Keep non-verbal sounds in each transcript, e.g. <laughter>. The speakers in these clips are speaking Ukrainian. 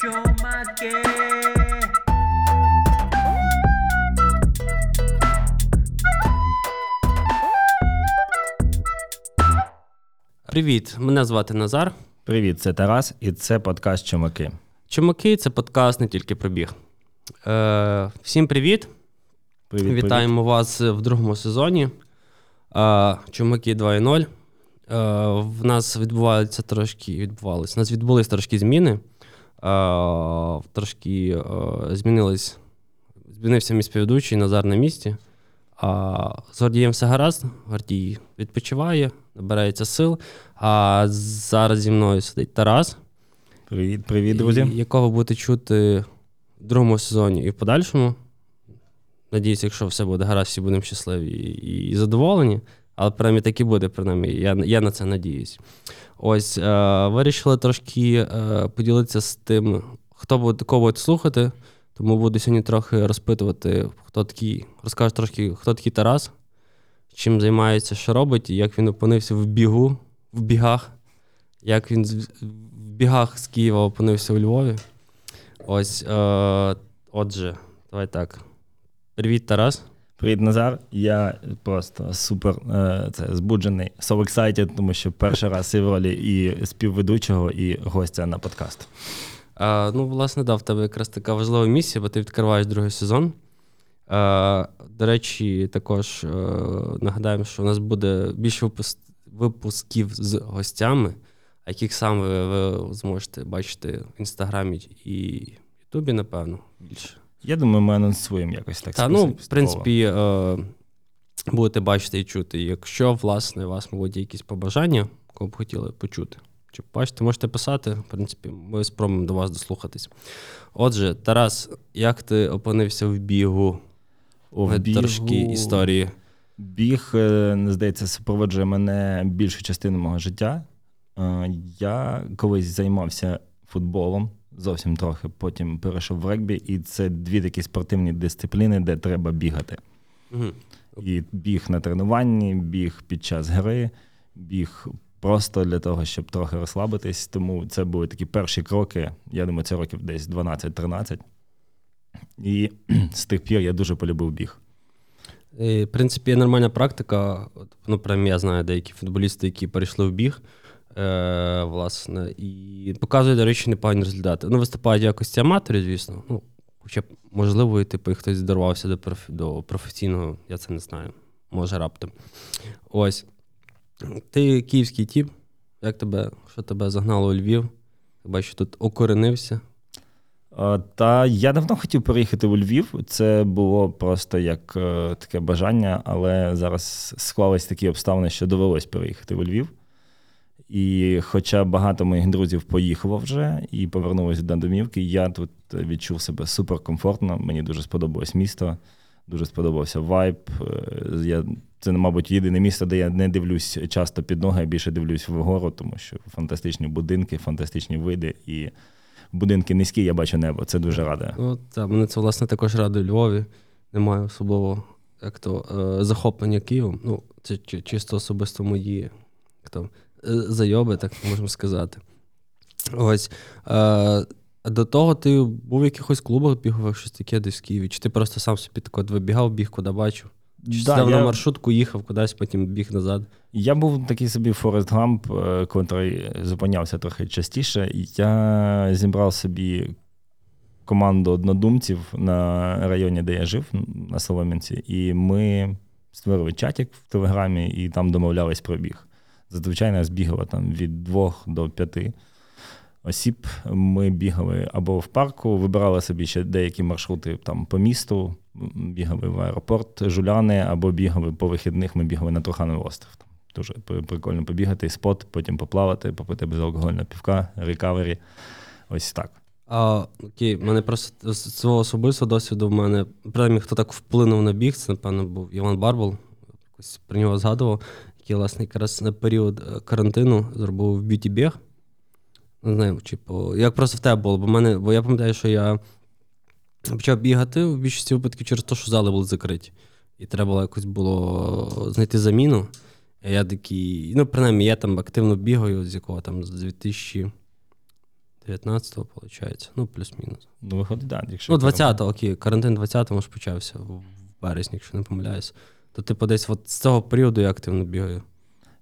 Чумаки. Привіт, мене звати Назар. Привіт, це Тарас, і це подкаст Чумаки. Чумаки це подкаст не тільки про біг. Е, всім привіт. Привіт, Вітаємо вас в другому сезоні. Е, Чумаки 2.0. Е, в нас відбуваються трошки відбувалися. У нас відбулись трошки зміни. Е, трошки е, змінились. Змінився мій співведучий Назар на місці. А з Гордієм все гаразд. Гордій відпочиває, набирається сил. А зараз зі мною сидить Тарас. Привіт, привіт, друзі. Якого будете чути в другому сезоні і в подальшому. Надіюсь, якщо все буде гаразд, всі будемо щасливі і задоволені. Але принаймні так і буде, принаймні, я я на це надіюсь. Ось е, вирішили трошки е, поділитися з тим, хто буде кого буде слухати. Тому буду сьогодні трохи розпитувати, хто такий, розкажу трошки, хто такий Тарас, чим займається, що робить, і як він опинився в бігу, в бігах, як він в бігах з Києва опинився у Львові. Ось, е, отже, давай так. Привіт, Тарас. Привіт, Назар. Я просто супер е, це, збуджений, so excited, тому що перший раз і в ролі і співведучого, і гостя на подкаст. А, Ну, власне, да, в тебе якраз така важлива місія, бо ти відкриваєш другий сезон. А, До речі, також а, нагадаємо, що у нас буде більше випусків з гостями, яких саме ви зможете бачити в інстаграмі і Ютубі, напевно, більше. Я думаю, ми анонсуємо якось так. Та, ну, в принципі, е, будете бачити і чути. Якщо, власне, у вас мабуть, якісь побажання, кого б хотіли почути. Чи бачите, можете писати, в принципі, ми спробуємо до вас дослухатись. Отже, Тарас, як ти опинився в бігу? в бігу... Трошки історії. Біг, е, здається, супроводжує мене більшу частину мого життя. Е, я колись займався футболом зовсім трохи, потім перейшов в регбі, і це дві такі спортивні дисципліни, де треба бігати. Угу. І біг на тренуванні, біг під час гри, біг просто для того, щоб трохи розслабитись. Тому це були такі перші кроки. Я думаю, це років десь 12-13. І <clears throat> з тих пір я дуже полюбив біг. І, В принципі, є нормальна практика. Ну, прям я знаю деякі футболісти, які перейшли в біг, е, власне, і показують, до речі, непогані результати. Ну, виступають якості аматорів, звісно. Ну, Хоча, можливо, і типу, хтось дорвався до проф... до професійного, я це не знаю. Може раптом. Ось. Ти київський тіп. Як тебе, що тебе загнало у Львів? Я бачу, тут окоренився. Та я давно хотів переїхати у Львів. Це було просто як е, таке бажання, але зараз склались такі обставини, що довелось переїхати у Львів. І хоча багато моїх друзів поїхало вже і повернулися до домівки, я тут відчув себе суперкомфортно. Мені дуже сподобалось місто, дуже сподобався вайб. Е, я це, мабуть, єдине місто, де я не дивлюсь часто під ноги, а більше дивлюсь вгору, тому що фантастичні будинки, фантастичні види. І будинки низькі, я бачу небо. Це дуже радує. Ну, так, мене це, власне, також радує Львові. Немає особливо як то, е, захоплення Києвом. Ну, це чисто особисто мої як то, зайоби, так можемо сказати. Ось. Е, до того ти був в якихось клубах бігових, щось таке десь в Києві? Чи ти просто сам собі так вибігав, біг, куди бачив? Чи да, я... на маршрутку їхав кудись, потім біг назад. Я був такий собі Форест Гамп, який зупинявся трохи частіше. Я зібрав собі команду однодумців на районі, де я жив, на Солом'янці, і ми створили чатик в Телеграмі і там домовлялись про біг. Зазвичай нас бігало там від двох до п'яти осіб. Ми бігали або в парку, вибирали собі ще деякі маршрути там по місту, бігали в аеропорт Жуляни, або бігали по вихідних, ми бігали на Трухановий остров. Там Дуже прикольно побігати, спорт, потім поплавати, попити безалкогольного півка, recovery. Ось так. А, Okay, мене просто з свого особистого досвіду в мене, принаймні, хто так вплинув на біг, це, напевно, був Іван Барбул. Якось про нього згадував, який, власне, якраз на період е, карантину зробив б'юті-біг. Не знаю, чи по... як просто в тебе було, бо мене, бо я пам'ятаю, що я почав бігати в більшості випадків через те, що зали були закриті. І треба було якось було знайти заміну. І я такий, ну, принаймні, я там активно бігаю, з якого там з 2000. 19-го, виходить. Ну, плюс-мінус. Ну, виходить, так. Ну, 20-го, окей, карантин 20-го ж почався в березні, якщо не помиляюсь. То, типу, десь от з цього періоду я активно бігаю.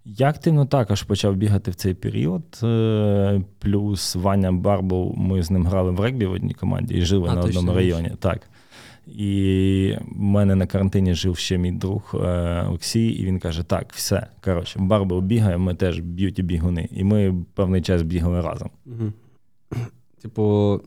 Я активно також почав бігати в цей період. Е, плюс Ваня Барбов, ми з ним грали в регбі в одній команді і жили А, на одному районі. Так. І в мене на карантині жив ще мій друг е, Олексій, і він каже: так, все, коротше, Барбов бігає, ми теж б'юті-бігуни. І ми певний час бігали разом. Угу. Типу,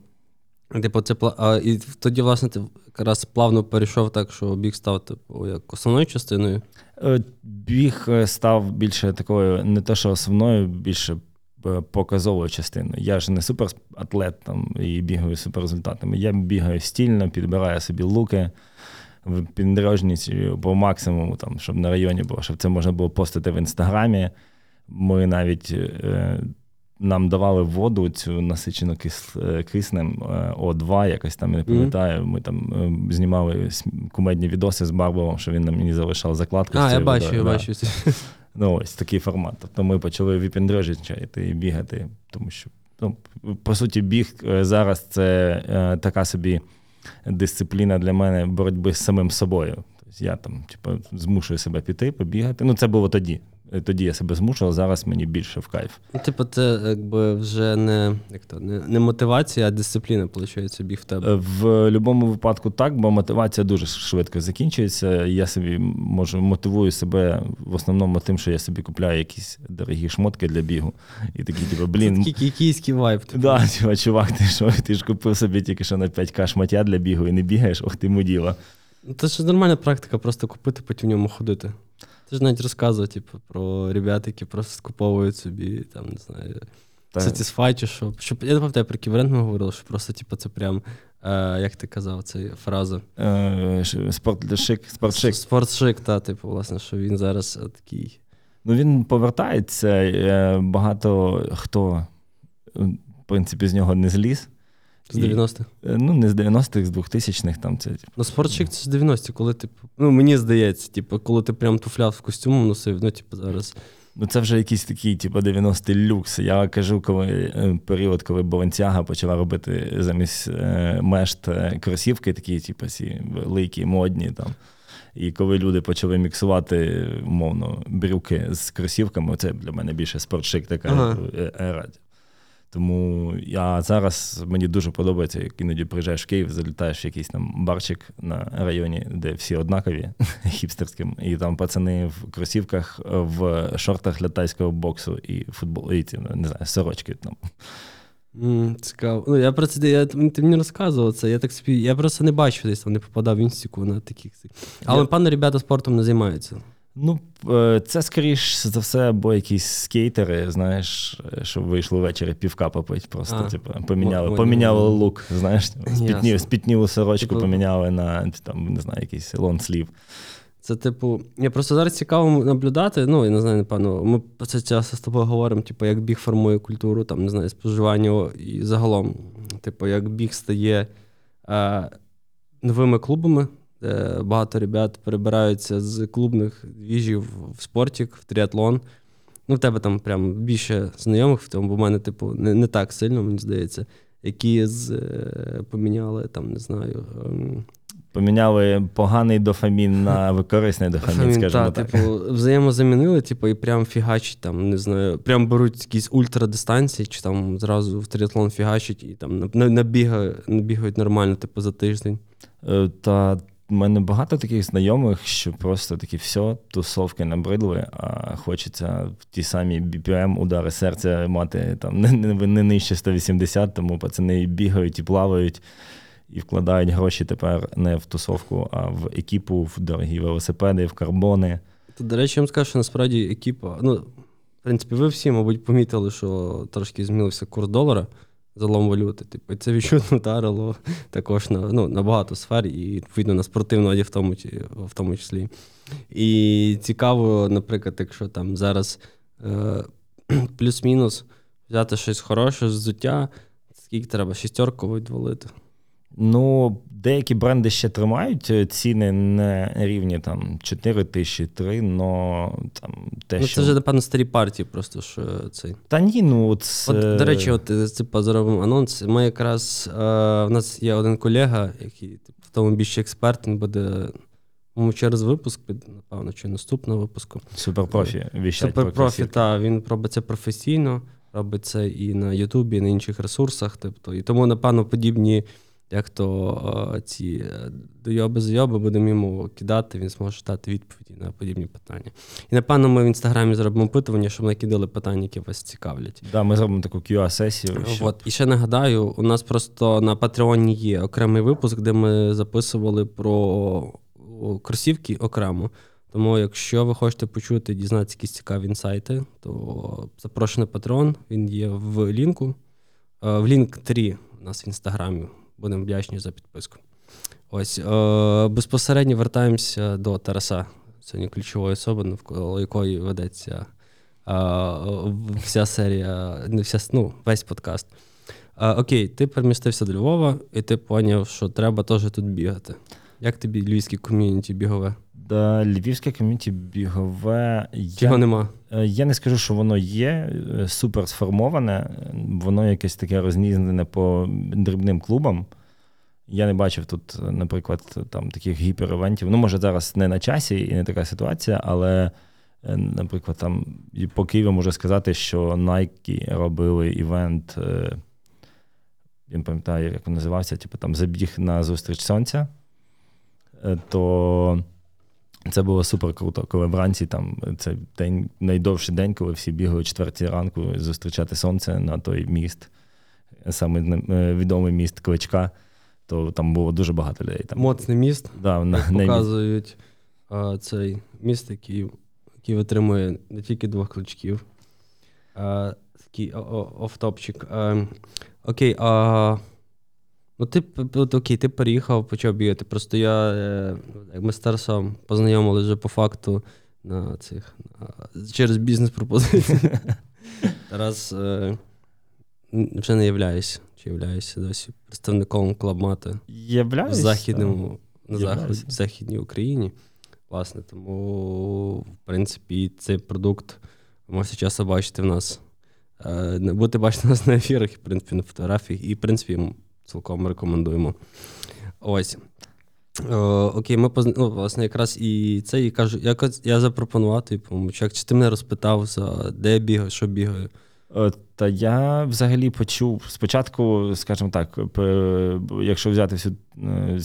типу, це а, і тоді, власне, ти якраз плавно перейшов так, що біг став, типу, як основною частиною. Е, Біг е, став більше такою, не те, що основною, більше е, показовою частиною. Я ж не суператлет там і бігаю суперрезультатами. Я бігаю стільно, підбираю собі луки, в підрожність по максимуму, там, щоб на районі було, щоб це можна було постити в інстаграмі. Ми навіть нам давали воду цю насичену кис, е, киснем е, О2, якось там, я не пам'ятаю. Ми там е, знімали кумедні відоси з Барбовим, що він нам мені залишав закладку. з А, я бачу, водою. я Да. бачу. <laughs> Ну, ось такий формат. Тобто ми почали віпіндрежити і бігати, тому що, ну, по суті, біг зараз це е, така собі дисципліна для мене боротьби з самим собою. Тобто я там, типу, змушую себе піти, побігати. Ну, це було тоді. Е, Тоді я себе змушував, зараз мені більше в кайф. Ну, типу, це якби вже не, як то, не, не мотивація, а дисципліна, виходить, біг в тебе. Е, В будь-якому випадку так, бо мотивація дуже швидко закінчується. Я собі можу мотивую себе в основному тим, що я собі купляю якісь дорогі шмотки для бігу. І такі, типу, Це блін, такий кікійський вайб. Типу. Да, типа, чувак, ти що, ти ж купив собі тільки що на 5к шмаття для бігу і не бігаєш, ох ти муділа. Ну, Це ж нормальна практика, просто купити, потім в ньому ходити. Ти ж навіть розказував, типу, про ребят, які просто скуповують собі, там, не знаю, Satisfy чи що. Щоб, я не пам'ятаю, про який ми говорили, що просто, типу, це прям, е, як ти казав, це фраза. е, ш- спортшик, спортшик. Спортшик, та, типу, власне, що він зараз е, такий. Ну він повертається. Багато хто, в принципі, з нього не зліз. З 90-х. Е, Ну, не з 90-х, з 2000-х там це. типу, Ну, спортшик це з 90-ті, коли типу, ну мені здається, типу, коли ти прям туфляв з костюмом носив, ну, типу, зараз. Ну, це вже якийсь такий, типу, 90-й люкс. Я кажу, коли е, період, коли Balenciaga почала робити замість е, мешт е, кросівки, такі, типу, ці великі, модні там. І коли люди почали міксувати, умовно, брюки з кросівками, це для мене більше спортшик така Ага. е, ера. Тому я зараз мені дуже подобається, як іноді приїжджаєш в Київ, залітаєш в якийсь там барчик на районі, де всі однакові, <laughs> хіпстерським, і там пацани в кросівках, в шортах для тайського боксу і футбол, і ці, не знаю, сорочки там. М, цікаво. Ну, я про це я, ти мені розказував це. Я так собі, я просто не бачив десь там, не попадав в інстіку на таких. Але, Я- пане, ребята спортом не займаються. Ну, е, це скоріш за все, або якісь скейтери, знаєш, е, що вийшли ввечері півка попить, просто А. типу, поміняли, Мо- поміняли мо- лук, знаєш, спітні, спітнілу сорочку Типу- поміняли на там, не знаю, якийсь лонслів. Це, типу, я просто зараз цікаво наблюдати. Ну, я не знаю, напевно, ми це часто з тобою говоримо, типу, як біг формує культуру, там, не знаю, споживання і загалом, типу, як біг стає е, новими клубами, багато ребят перебираються з клубних двіжів в спортік, в тріатлон. Ну, в тебе там прям більше знайомих в тому, бо в мене, типу, не, не так сильно, мені здається, які з, е, поміняли, там, не знаю. ем, Поміняли поганий дофамін на <laughs> корисний дофамін, Дофамін, скажімо та, так. Типу, взаємозамінили, типу, і прям фігачить там, не знаю, прям беруть якісь ультрадистанції, чи там зразу в триатлон фігачать і там набігають, набігають нормально, типу, за тиждень. Е, Та в мене багато таких знайомих, що просто такі все, тусовки набридли, а хочеться ті самі BPM, удари серця мати там не, не, не нижче 180, тому пацани бігають і плавають. І вкладають гроші тепер не в тусовку, а в екіпу, в дорогі велосипеди, в карбони. То, до речі, я вам скажу, що насправді екіпа, ну, в принципі, ви всі, мабуть, помітили, що трошки змінився курс долара залом валюти. Типу, це відчутно вдарило також на, ну, на багато сфер, і відповідно на спортивну одяг в тому, в тому числі. І цікаво, наприклад, якщо там зараз е, <clears throat> плюс-мінус взяти щось хороше взуття, скільки треба шістерку відвалити. Ну, деякі бренди ще тримають е, ціни не рівні там 4 тисячі 3, но там те, ну, що... Це вже, напевно, старі партії, просто що цей. Та ні, ну це... От, До речі, от типу, зробимо анонс. Ми якраз е, в нас є один колега, який типу, в тому більше експерт, він буде. Ми через випуск, напевно, чи наступного випуску. Суперпрофі. Суперпрофі, так, він робить це професійно, робить це і на Ютубі, і на інших ресурсах. Тобто, І тому, напевно, подібні як то ці е, дойоби-зайоби будемо йому кидати, він зможе дати відповіді на подібні питання. І напевно, ми в інстаграмі зробимо опитування, щоб накидали питання, які вас цікавлять. Да, ми зробимо таку QA-сесію. Щоб... От. І ще нагадаю, у нас просто на Патреоні є окремий випуск, де ми записували про кросівки окремо. Тому, якщо ви хочете почути, дізнатися якісь цікаві інсайти, то запрошений Патреон, він є в лінку. Е, в лінк 3 у нас в інстаграмі. Будемо вдячні за підписку. Ось е, безпосередньо вертаємося до Тараса. Сьогодні ключової особи, навколо якої ведеться е, вся серія, не вся, ну, весь подкаст. Е, окей, ти перемістився до Львова, і ти зрозумів, що треба теж тут бігати. Як тобі львівське ком'юніті бігове? Львівське ком'юніті бігове. Чого я, нема? Е, я не скажу, що воно є е, супер сформоване, воно якесь таке рознізне по дрібним клубам. Я не бачив тут, наприклад, там таких гіперевентів. Ну, може, зараз не на часі і не така ситуація, але, е, наприклад, там по Києву можу сказати, що Nike робили івент. Я не пам'ятаю, як він називався, типу там забіг на зустріч сонця. То це було супер круто, коли вранці там це день найдовший день, коли всі бігали четвертій ранку зустрічати сонце на той міст, саме е, відомий міст Кличка, то там було дуже багато людей. Там. Моцний міст. Да, на, Показують а, цей міст, який який витримує не тільки двох кличків. А, Такий офтопчик. Окей, а Ну, ти от, окей, ти переїхав, почав бігати. Просто я е, ми з Тарасом познайомилися вже по факту на цих на, через бізнес-пропозиції. <laughs> Тарас е, вже не являюся. Чи являюся досі представником клабмати в західному на захід, в західній Україні. Власне, тому, в принципі, цей продукт можете часто бачити в нас. Е, бути бачити нас на ефірах, і, в принципі, на фотографіях, і, в принципі, цілком рекомендуємо. Ось. О, окей, ми позна... ну, власне, якраз і це і кажу, я, я запропонував, типу, чи ти мене розпитав, за де бігаю, що бігаю. Е, та я взагалі почув спочатку, скажімо так, якщо взяти всю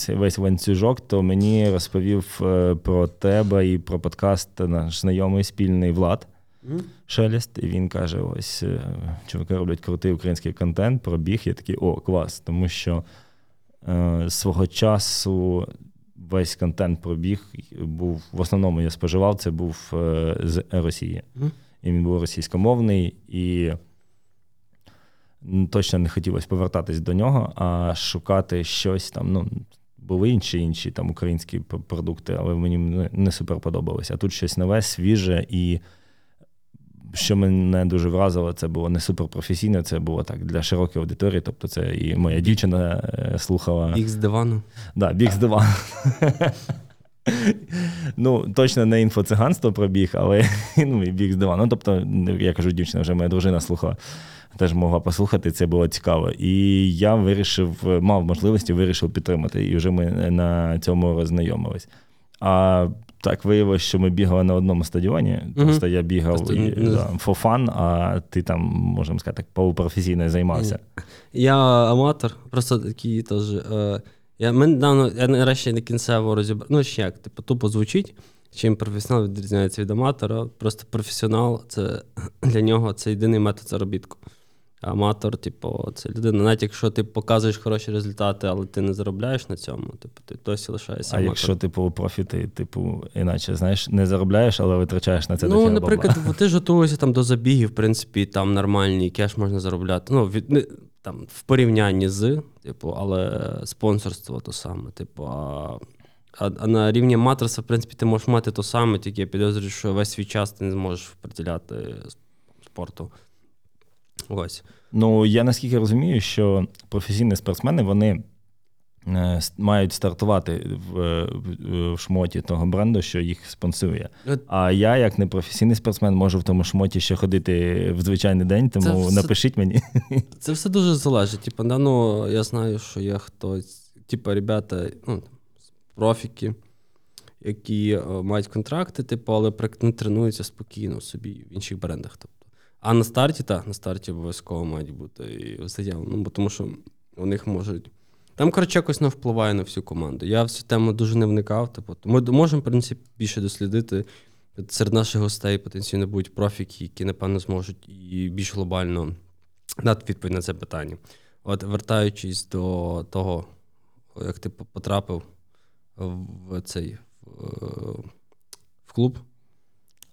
е, весь ланцюжок, то мені розповів е, про тебе і про подкаст наш знайомий спільний Влад. Шелест, і він каже: ось е, чуваки роблять крутий український контент про біг. Я такий, о, клас. Тому що е, свого часу весь контент про біг був в основному я споживав, це був е, з Росії. Mm. І він був російськомовний, і точно не хотілося повертатись до нього, а шукати щось там. ну, були інші інші там українські продукти, але мені не супер подобалося. А тут щось нове, свіже і що мене дуже вразило, це було не суперпрофесійно, це було так для широкої аудиторії. Тобто, це і моя дівчина е, слухала. Біг з дивану. Да, біг з дивану. Ну, точно не інфоциганство пробіг, але ну, і біг з дивану. Ну, тобто, я кажу, дівчина вже моя дружина слухала, теж могла послухати, це було цікаво. І я вирішив, мав можливості, вирішив підтримати. І вже ми на цьому роззнайомились. А так виявилось, що ми бігали на одному стадіоні. Просто я бігав Просто, і, да, for fun, а ти там, можемо сказати, так, полупрофесійно займався. Я аматор, просто такий теж. Е, я ми недавно, я нарешті не кінцево розібрав. Ну, ще як, типу, тупо звучить. Чим професіонал відрізняється від аматора. Просто професіонал це для нього це єдиний метод заробітку. Аматор, типу, це людина, навіть якщо ти показуєш хороші результати, але ти не заробляєш на цьому, типу, ти досі лишаєшся. А аматор. якщо типу профі, ти, типу, іначе знаєш, не заробляєш, але витрачаєш на це Ну, наприклад, <laughs> бабла. ти ж готуєшся там до забігів, в принципі, там нормальні кеш можна заробляти. Ну, від, не, там, в порівнянні з, типу, але спонсорство то саме. Типу, а, а, а на рівні матраса, в принципі, ти можеш мати то саме, тільки я підозрюю, що весь свій час ти не зможеш приділяти спорту. Ось. Ну, я наскільки розумію, що професійні спортсмени вони е, мають стартувати в, в, в шмоті того бренду, що їх спонсує. А я, як непрофесійний спортсмен, можу в тому шмоті ще ходити в звичайний день, тому Це напишіть мені. <laughs> Це все дуже залежить. Типу, да, ну, я знаю, що є хтось, типу, ребята, ну, профіки, які о, мають контракти, типу, але не тренуються спокійно собі в інших брендах. Тобто. А на старті, так, на старті обов'язково мають бути і заявлено, ну, бо тому що у них можуть. Там, коротше, якось не впливає на всю команду. Я в цю тему дуже не вникав. Типу, Ми можемо, в принципі, більше дослідити. Серед наших гостей потенційно будуть профіки, які, напевно, зможуть і більш глобально дати відповідь на це питання. От, вертаючись до того, як ти потрапив в цей в клуб.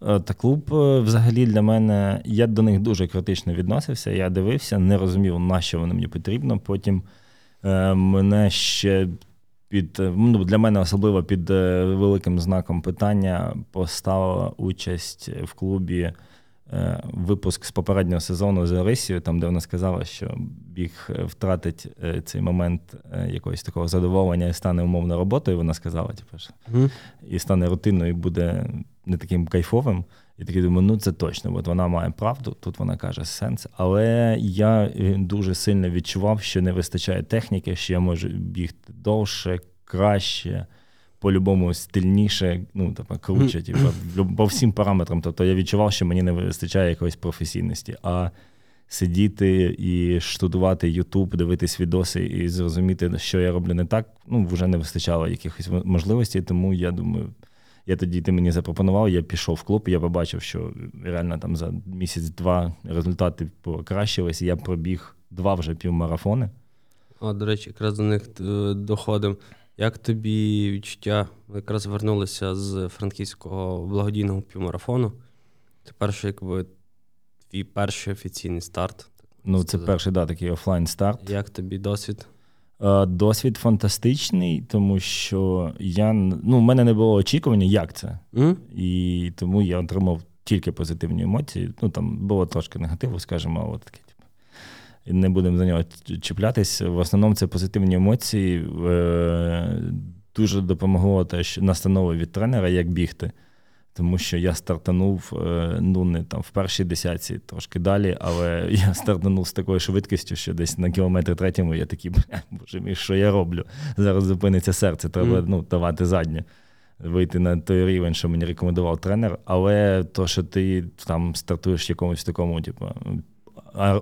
Е, та клуб е, взагалі для мене, я до них дуже критично відносився. Я дивився, не розумів, на що воно мені потрібно. Потім е, мене ще під ну, для мене особливо під великим знаком питання поставила участь в клубі випуск з попереднього сезону з Орисією, там, де вона сказала, що біг втратить цей момент якогось такого задоволення і стане умовно роботою. Вона сказала, типу, що, mm. і стане рутинною, і буде не таким кайфовим. І такий думаю, ну це точно, от вона має правду, тут вона каже сенс. Але я е, дуже сильно відчував, що не вистачає техніки, що я можу бігти довше, краще, по-любому стильніше, ну типа круче, <clears throat> типу, по всім параметрам. Тобто я відчував, що мені не вистачає якоїсь професійності. А сидіти і штудувати Ютуб, дивитись відоси і зрозуміти, що я роблю не так, ну вже не вистачало якихось можливостей, тому я думаю. Я тоді ти мені запропонував, я пішов в клуб, я побачив, що реально там за місяць-два результати покращились, і я пробіг два вже півмарафони. А, до речі, якраз до них е, доходимо. Як тобі відчуття? Ми якраз вернулися з франківського благодійного півмарафону. Це перший, якби твій перший офіційний старт. Ну, це перший да, такий офлайн старт. Як тобі досвід? Е, досвід фантастичний, тому що я ну, в мене не було очікування, як це. Mm? І тому я отримав тільки позитивні емоції. Ну там було трошки негативу, скажімо, але таке. Типу. Не будемо за нього чіплятись. В основному це позитивні емоції. Е, дуже допомогло теж настанови від тренера, як бігти тому що я стартанув е, ну не там в першій десятці, трошки далі, але <laughs> я стартанув з такою швидкістю, що десь на кілометр третьому я такий, бля, боже мій, що я роблю? Зараз зупиниться серце, треба mm. ну, давати заднє. Вийти на той рівень, що мені рекомендував тренер, але то, що ти там стартуєш в якомусь такому, типу,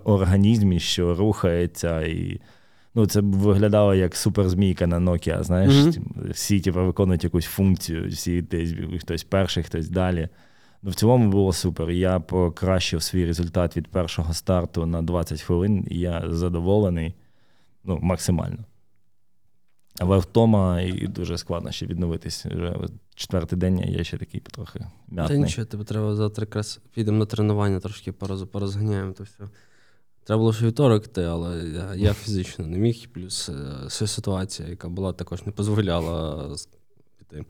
організмі, що рухається, і ну, це виглядало як суперзмійка на Nokia, знаєш, mm-hmm. всі типу, виконують якусь функцію, всі десь хтось перший, хтось далі. Ну, В цілому було супер. Я покращив свій результат від першого старту на 20 хвилин, і я задоволений ну, максимально. Але втома і дуже складно ще відновитись. Вже четвертий день я ще такий потрохи м'ятний. Та нічого, тебе треба завтра якраз підемо на тренування, трошки порозганяємо то все. Треба було ще вівторок йти, але я, я фізично не міг, плюс е, ситуація, яка була, також не дозволяла піти.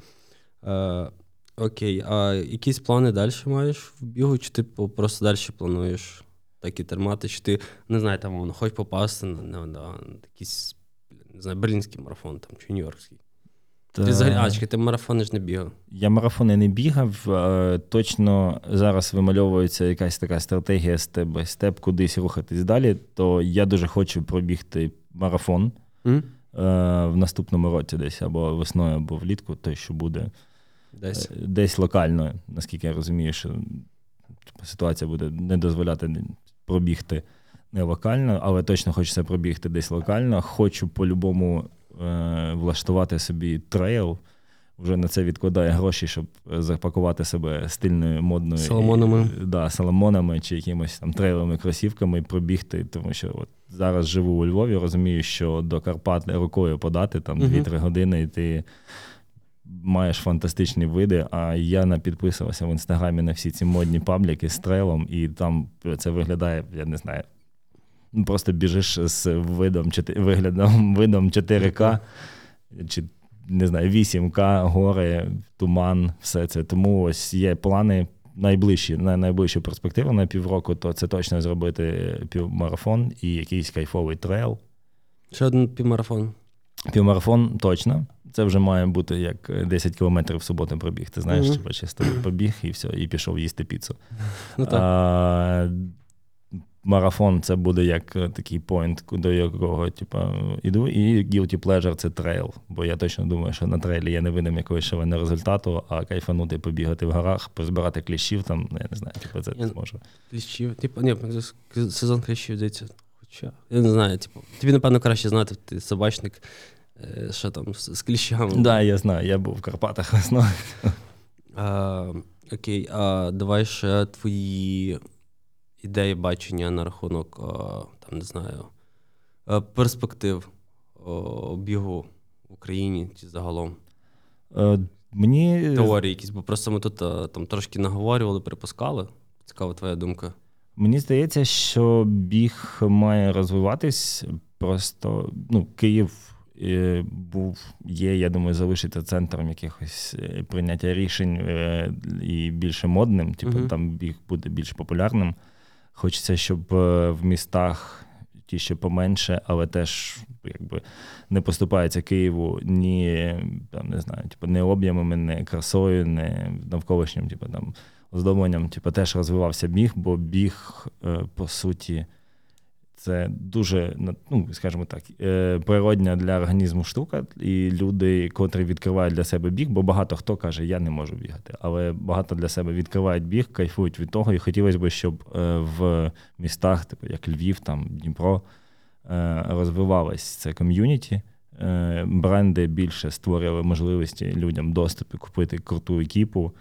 Е, Okay, а якісь плани далі маєш в бігу, чи ти просто далі плануєш так і тримати, чи ти не знаю, там воно хоч попасти на, на, на якийсь не знаю, берлінський марафон там, чи нью-йоркський? Ти взагалі, а, чекай, ти марафони ж не бігав. Я марафони не бігав. Точно зараз вимальовується якась така стратегія step-by-step, кудись рухатись далі. То я дуже хочу пробігти марафон mm? в наступному році, десь або весною, або влітку, той, що буде десь е, десь локально, наскільки я розумію, що ситуація буде не дозволяти пробігти не локально, але точно хочеться пробігти десь локально. Хочу по-любому Е, влаштувати собі трейл. Вже на це відкладає гроші, щоб запакувати себе стильною модною Соломонами. Да, соломонами чи якимось там трейловими кросівками і пробігти. Тому що от зараз живу у Львові, розумію, що до Карпат рукою подати там 2-3 години, і ти маєш фантастичні види. А я не підписувався в інстаграмі на всі ці модні пабліки з трейлом, і там це виглядає, я не знаю, просто біжиш з видом виглядом видом 4К чи не знаю, 8К, гори, туман, все це. Тому ось є плани найближчі, на найближчу перспективу на півроку, то це точно зробити півмарафон і якийсь кайфовий трейл. Ще один півмарафон. Півмарафон точно. Це вже має бути як 10 кілометрів в суботу пробіг. Ти знаєш, mm-hmm. чисто побіг і все, і пішов їсти піцу. Ну, так. А, Марафон це буде як е, такий point, до якого типу, іду. І guilty pleasure це трейл. Бо я точно думаю, що на трейлі я не видам якогось шаленого результату, а кайфанути, побігати в горах, позбирати кліщів, там, ну, я не знаю, типу, це зможу. Кліщів, типу, ні, сезон кліщів здається. Хоча, я не знаю, типу, тобі, напевно, краще знати, ти собачник, е, що там з кліщами. Так, да, я знаю, я був в Карпатах весною. Окей, а давай ще твої ідеї бачення на рахунок, там не знаю, перспектив бігу в Україні чи загалом? Е, мені... Теорії якісь, бо просто ми тут там трошки наговорювали, припускали. Цікава твоя думка. Мені здається, що біг має розвиватись. Просто ну, Київ е, був, є, я думаю, залишиться центром якихось е, прийняття рішень і більше модним. Типу, uh-huh. там біг буде більш популярним. Хочеться, щоб е, в містах ті ще поменше, але теж якби не поступається Києву ні там, не знаю, типу, не об'ємами, не красою, не навколишнім, типу, там, оздобленням. Типу, теж розвивався біг, бо біг, е, по суті. Це дуже, ну скажімо так, е, природня для організму штука, і люди, котрі відкривають для себе біг, бо багато хто каже, я не можу бігати. Але багато для себе відкривають біг, кайфують від того. І хотілося б, щоб е, в містах, типу як Львів, там Дніпро, е, розвивалось це ком'юніті. Бренди більше створювали можливості людям доступу купити круту екіпу.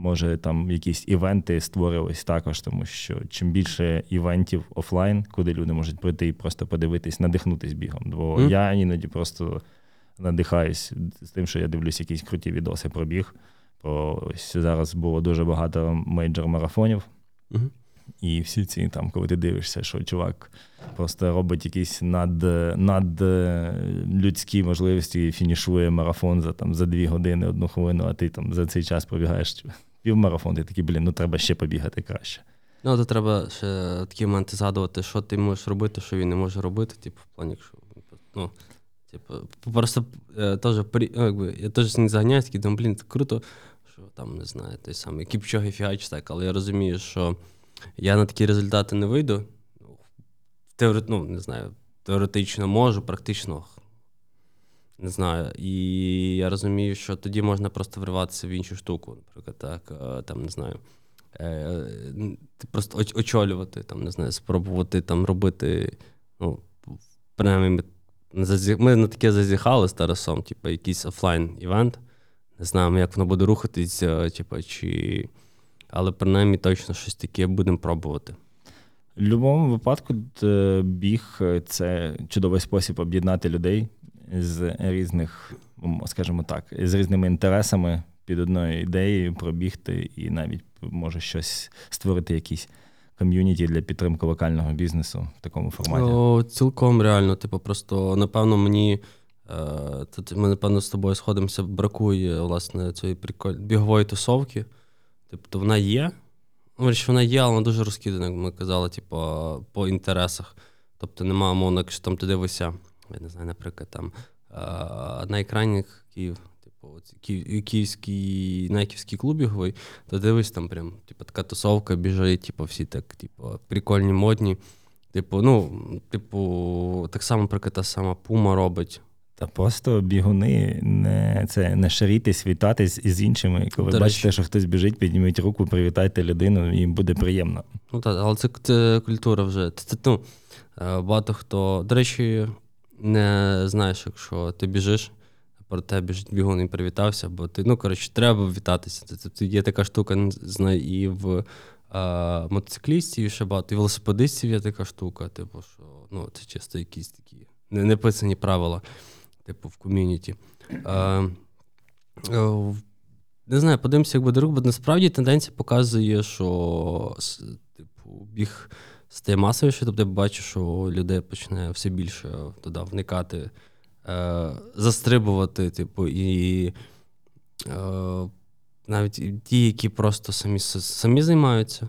Може, там якісь івенти створювались також, тому що чим більше івентів офлайн, куди люди можуть прийти і просто подивитись, надихнутись бігом. Бо mm. я іноді просто надихаюсь з тим, що я дивлюсь якісь круті відоси про біг. Бо ось зараз було дуже багато мейджор-марафонів. Mm-hmm. І всі ці там, коли ти дивишся, що чувак просто робить якісь над, над людські можливості і фінішує марафон за там за дві години, одну хвилину, а ти там за цей час пробігаєш півмарафон, ти такий, блін, ну треба ще побігати краще. Ну, то треба ще такі моменти згадувати, що ти можеш робити, що він не може робити. Типу, в плані, що ну, типу, просто е, теж ну, якби, я теж не заганяюсь, такий думаю, блін, це круто, що там не знаю, той самий кіпчоги фігач, так, але я розумію, що я на такі результати не вийду. Теори... Ну, не знаю, теоретично можу, практично не знаю. І я розумію, що тоді можна просто вриватися в іншу штуку. Наприклад, так, е, там не знаю. Е, просто очолювати, там, не знаю, спробувати там робити. ну, Принаймні, ми, ми на таке зазіхали з Тарасом, типу, якийсь офлайн-івент. Не знаємо, як воно буде рухатися, типу, чи. Але принаймні точно щось таке будемо пробувати. В будь-якому випадку біг це чудовий спосіб об'єднати людей з різних, скажімо так, з різними інтересами під одною ідеєю пробігти і навіть може щось створити якісь ком'юніті для підтримки локального бізнесу в такому форматі. О, Цілком реально. Типу, просто напевно мені. Е, тут ми, напевно, з тобою сходимося, бракує власне цієї приколь... бігової тусовки. Тобто вона є. Ну, вона є, але вона дуже розкидана, як ми казали, типу, по інтересах. Тобто немає мовно, якщо там ти дивишся я не знаю, наприклад, там на екрані Київ, типу, київський найківський клуб біговий, то дивись, там прям типу, така тусовка біжить, типу, всі так, типу, прикольні, модні. Типу, ну, типу, так само, наприклад, та сама Пума робить. Та просто бігуни не це не шарітись, вітатись із іншими. Коли До бачите, речі. що хтось біжить, підніміть руку, привітайте людину, їм буде приємно. Ну так, але це, це культура вже. Це, це, ну, е, Багато хто. До речі, не знаєш, якщо ти біжиш, про тебе біжить бігун і привітався, бо ти, ну, коротше, треба вітатися. Це, Є така штука, знаю, і в а, мотоциклістів, ще багато, і велосипедистів є така штука, типу, що ну, це чисто якісь такі неписані правила, типу, в ком'юніті. А, не знаю, подивимося, як буде рух, бо насправді тенденція показує, що типу, біг стає масовіше, тобто я бачу, що людей почне все більше туди вникати, е, застрибувати, типу, і е, навіть ті, які просто самі самі займаються.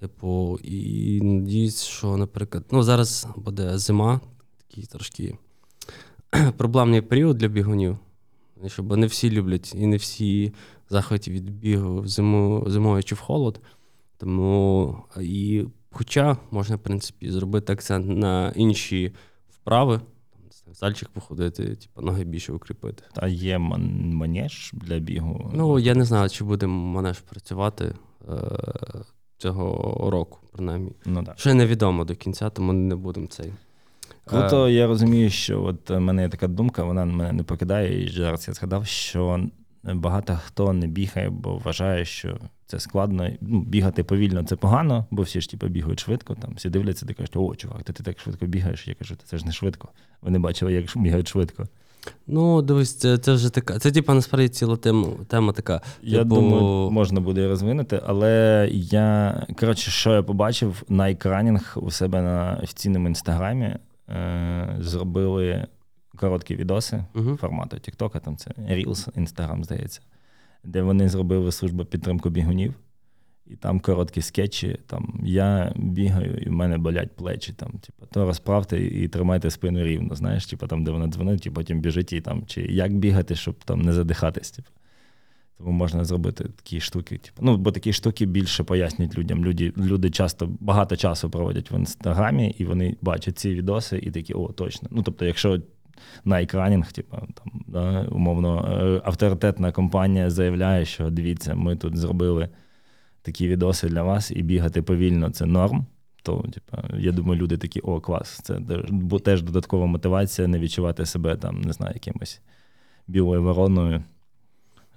Типу, і надіюсь, що, наприклад, ну зараз буде зима, такий трошки <clears throat> проблемний період для бігунів. Бо не всі люблять і не всі захваті від бігу зимою чи в холод. Тому і хоча можна, в принципі, зробити акцент на інші вправи, зальчик походити, типу, ноги більше укріпити. А є манеж для бігу? Ну, я не знаю, чи буде манеж працювати е- цього року, принаймні. Ну, так. Ще невідомо до кінця, тому не будемо цей. Круто, я розумію, що от в мене є така думка, вона мене не покидає, і зараз я згадав, що багато хто не бігає, бо вважає, що це складно. Ну, Бігати повільно це погано, бо всі ж типу, бігають швидко. Там всі дивляться, ти кажуть, о, чувак, ти, ти так швидко бігаєш. Я кажу, це ж не швидко. Вони бачили, як бігають швидко. Ну, дивись, це це вже така. Це, типа, насправді ціла тема тема така. Я типу... думаю, можна буде розвинути, але я коротше, що я побачив на екранінг у себе на офіційному інстаграмі, е, зробили короткі відоси uh-huh. формату TikTok, там це Reels, Instagram, здається, де вони зробили службу підтримку бігунів. І там короткі скетчі. Там я бігаю, і в мене болять плечі. Там, типу, то розправте і тримайте спину рівно. Знаєш, типу, там, де вона дзвонить, і потім біжить і там, чи як бігати, щоб там не задихатись. Типу. Тому можна зробити такі штуки. Типу. Ну, бо такі штуки більше пояснюють людям. Люди люди часто багато часу проводять в інстаграмі, і вони бачать ці відоси і такі, о, точно. Ну, тобто, якщо на екранінг, типу, там, да, умовно, е, авторитетна компанія заявляє, що дивіться, ми тут зробили такі відоси для вас, і бігати повільно це норм. То, типу, я думаю, люди такі, о, клас, це теж додаткова мотивація не відчувати себе там, не знаю, якимось білою вороною.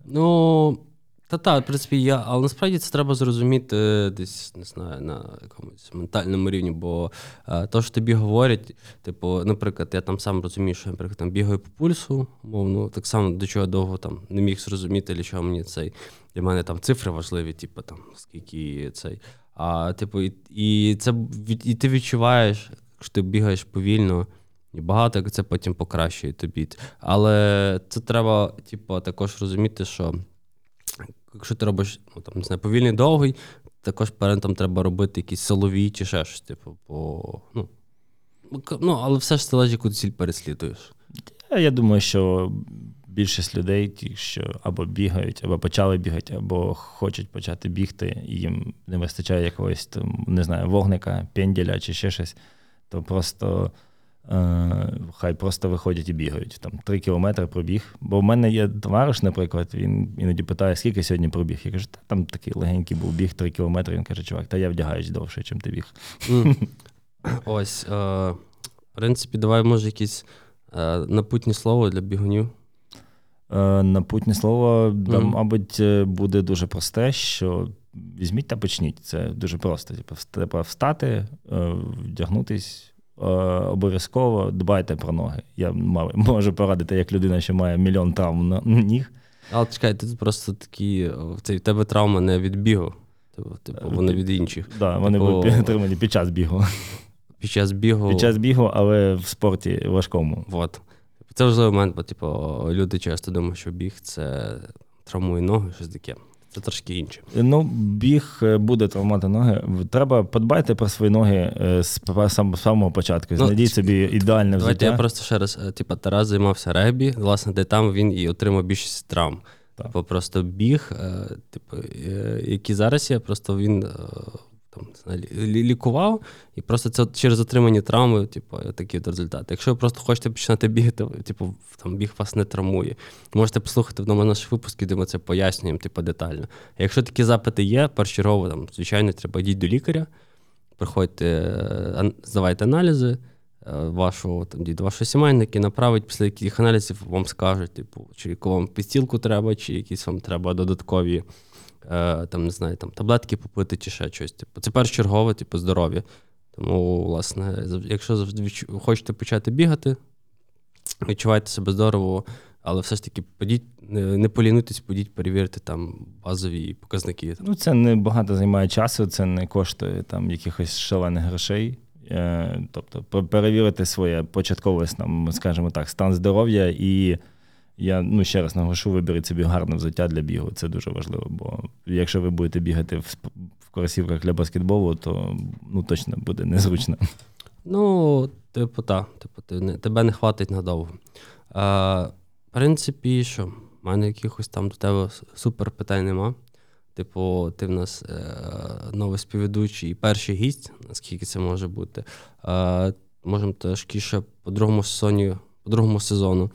Ну, та так, в принципі, я, але насправді це треба зрозуміти десь, не знаю, на якомусь ментальному рівні, бо а, то, що тобі говорять, типу, наприклад, я там сам розумію, що я наприклад, там бігаю по пульсу, мовно, так само до чого я довго там не міг зрозуміти, для чого мені цей. Для мене там цифри важливі, типу, там, скільки цей. А, типу, і, і це і ти відчуваєш, що ти бігаєш повільно. І багато це потім покращує тобі. Але це треба, типу, також розуміти, що якщо ти робиш ну, там, не знаю, повільний довгий, також перед там треба робити якісь силові чи ще щось. Типу, по, ну, ну, але все ж залежить, яку ціль переслідуєш. Я думаю, що більшість людей, ті, що або бігають, або почали бігати, або хочуть почати бігти, і їм не вистачає якогось там, не знаю, вогника, пенділя чи ще щось, то просто. Е, хай просто виходять і бігають. Там три кілометри пробіг. Бо в мене є товариш, наприклад, він іноді питає, скільки сьогодні пробіг. Я кажу, там такий легенький був біг три кілометри. Він каже, чувак, та я вдягаюсь довше, чим ти біг. <laughs> Ось, е, в принципі, давай, може, якісь е, напутні слова для бігунів. Напутнє слово, mm-hmm. да, мабуть, буде дуже просте, що візьміть та почніть. Це дуже просто. Типу, треба встати, вдягнутись. Е, обов'язково дбайте про ноги. Я <laughs> можу порадити як людина, що має мільйон травм на ніг. Але чекай, ти просто такі в тебе травма не від бігу, типу, типу вони від інших. Так, да, вони типу, були отримані <laughs> під час бігу. <laughs> Під час бігу. Під час бігу, але в спорті важкому. Вот. Це важливий момент, бо типу, люди часто думають, що біг це травмує ноги, щось таке. Це трошки інше. Ну, біг е, буде травмати ноги. Треба подбайте про свої ноги е, з самого початку. Ну, Знайдіть ну, собі ідеальне взуття. Давайте я просто ще раз. типу, Тарас займався регбі, власне, де там він і отримав більшість травм. Типу, просто біг, типу, який зараз є, просто він там лікував, і просто це через отримані травми, типу, такі от результати. Якщо ви просто хочете починати бігати, типу, там біг вас не травмує. Можете послухати вдома наші випуски, де ми це пояснюємо, типу, детально. А якщо такі запити є, першочергово, там, звичайно, треба йдіть до лікаря, приходьте, е, здавайте аналізи. Е, вашого там діду, вашого сімейника направить після яких аналізів вам скажуть, типу, чи яку вам підстілку треба, чи якісь вам треба додаткові Е, там, не знаю, там, таблетки попити чи ще щось. Типу. Це першочергове, типу, здоров'я. Тому, власне, якщо хочете почати бігати, відчувайте себе здорово, але все ж таки подіть, не полінуйтесь, подіть, перевірити там базові показники. Ну, це не багато займає часу, це не коштує там якихось шалених грошей. Е, тобто, перевірити своє початкове, скажімо так, стан здоров'я і. Я ну ще раз наголошу, виберіть собі гарне взуття для бігу. Це дуже важливо. Бо якщо ви будете бігати в в кросівках для баскетболу, то ну точно буде незручно. Ну, типу, так, типу, ти, не, тебе не хватить надовго. А, в принципі, що, в мене якихось там до тебе супер питань нема. Типу, ти в нас е, новий співведучий і перший гість, наскільки це може бути. Е, можемо трошки ще по другому сезоні, по другому сезону.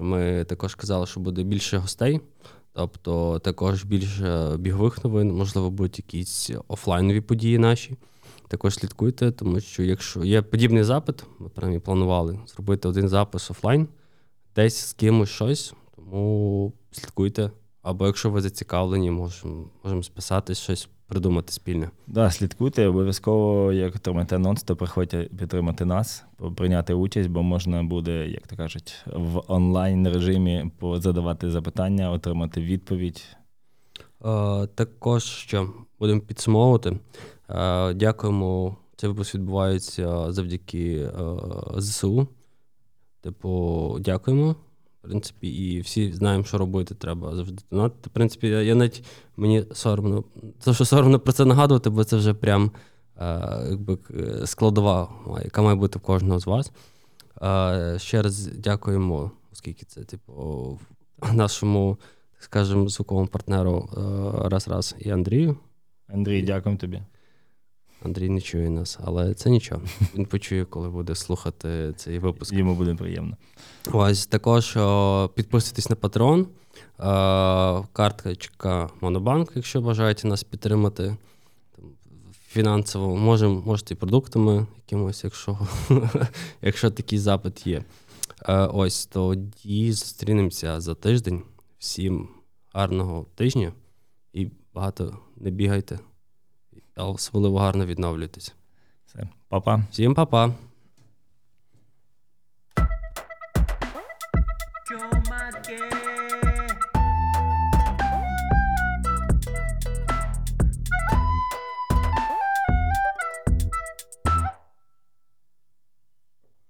Ми також казали, що буде більше гостей, тобто також більше бігових новин, можливо, будуть якісь офлайнові події наші. Також слідкуйте, тому що якщо є подібний запит, ми принаймні планували зробити один запис офлайн, десь з кимось щось, тому слідкуйте. Або якщо ви зацікавлені, можемо можем списати щось, придумати спільне. Да, слідкуйте, обов'язково, як отримаєте анонс, то приходьте підтримати нас, прийняти участь, бо можна буде, як то кажуть, в онлайн режимі задавати запитання, отримати відповідь. Е, також що будемо підсумовувати. Е, дякуємо. Цей випуск відбувається завдяки е, ЗСУ. Типу, дякуємо. Принципі, і всі знаємо, що робити треба завжди донатити. В принципі, я навіть мені соромно, це що соромно про це нагадувати, бо це вже прям е, якби складова, яка має бути в кожного з вас. Е, ще раз дякуємо, оскільки це, типу, нашому, скажімо, звуковому партнеру раз-раз і Андрію. Андрій, дякуємо тобі. Андрій не чує нас, але це нічого. <laughs> Він почує, коли буде слухати цей випуск. Йому буде приємно. Ось також о, підписуйтесь на Patreon, о, карточка Монобанк, якщо бажаєте нас підтримати. Фінансово можем, можете і продуктами якимось, якщо <laughs> якщо такий запит є. Ось тоді зустрінемося за тиждень. Всім гарного тижня і багато не бігайте особливо гарно відновлюйтесь. Все, Па-па. Всім па-па.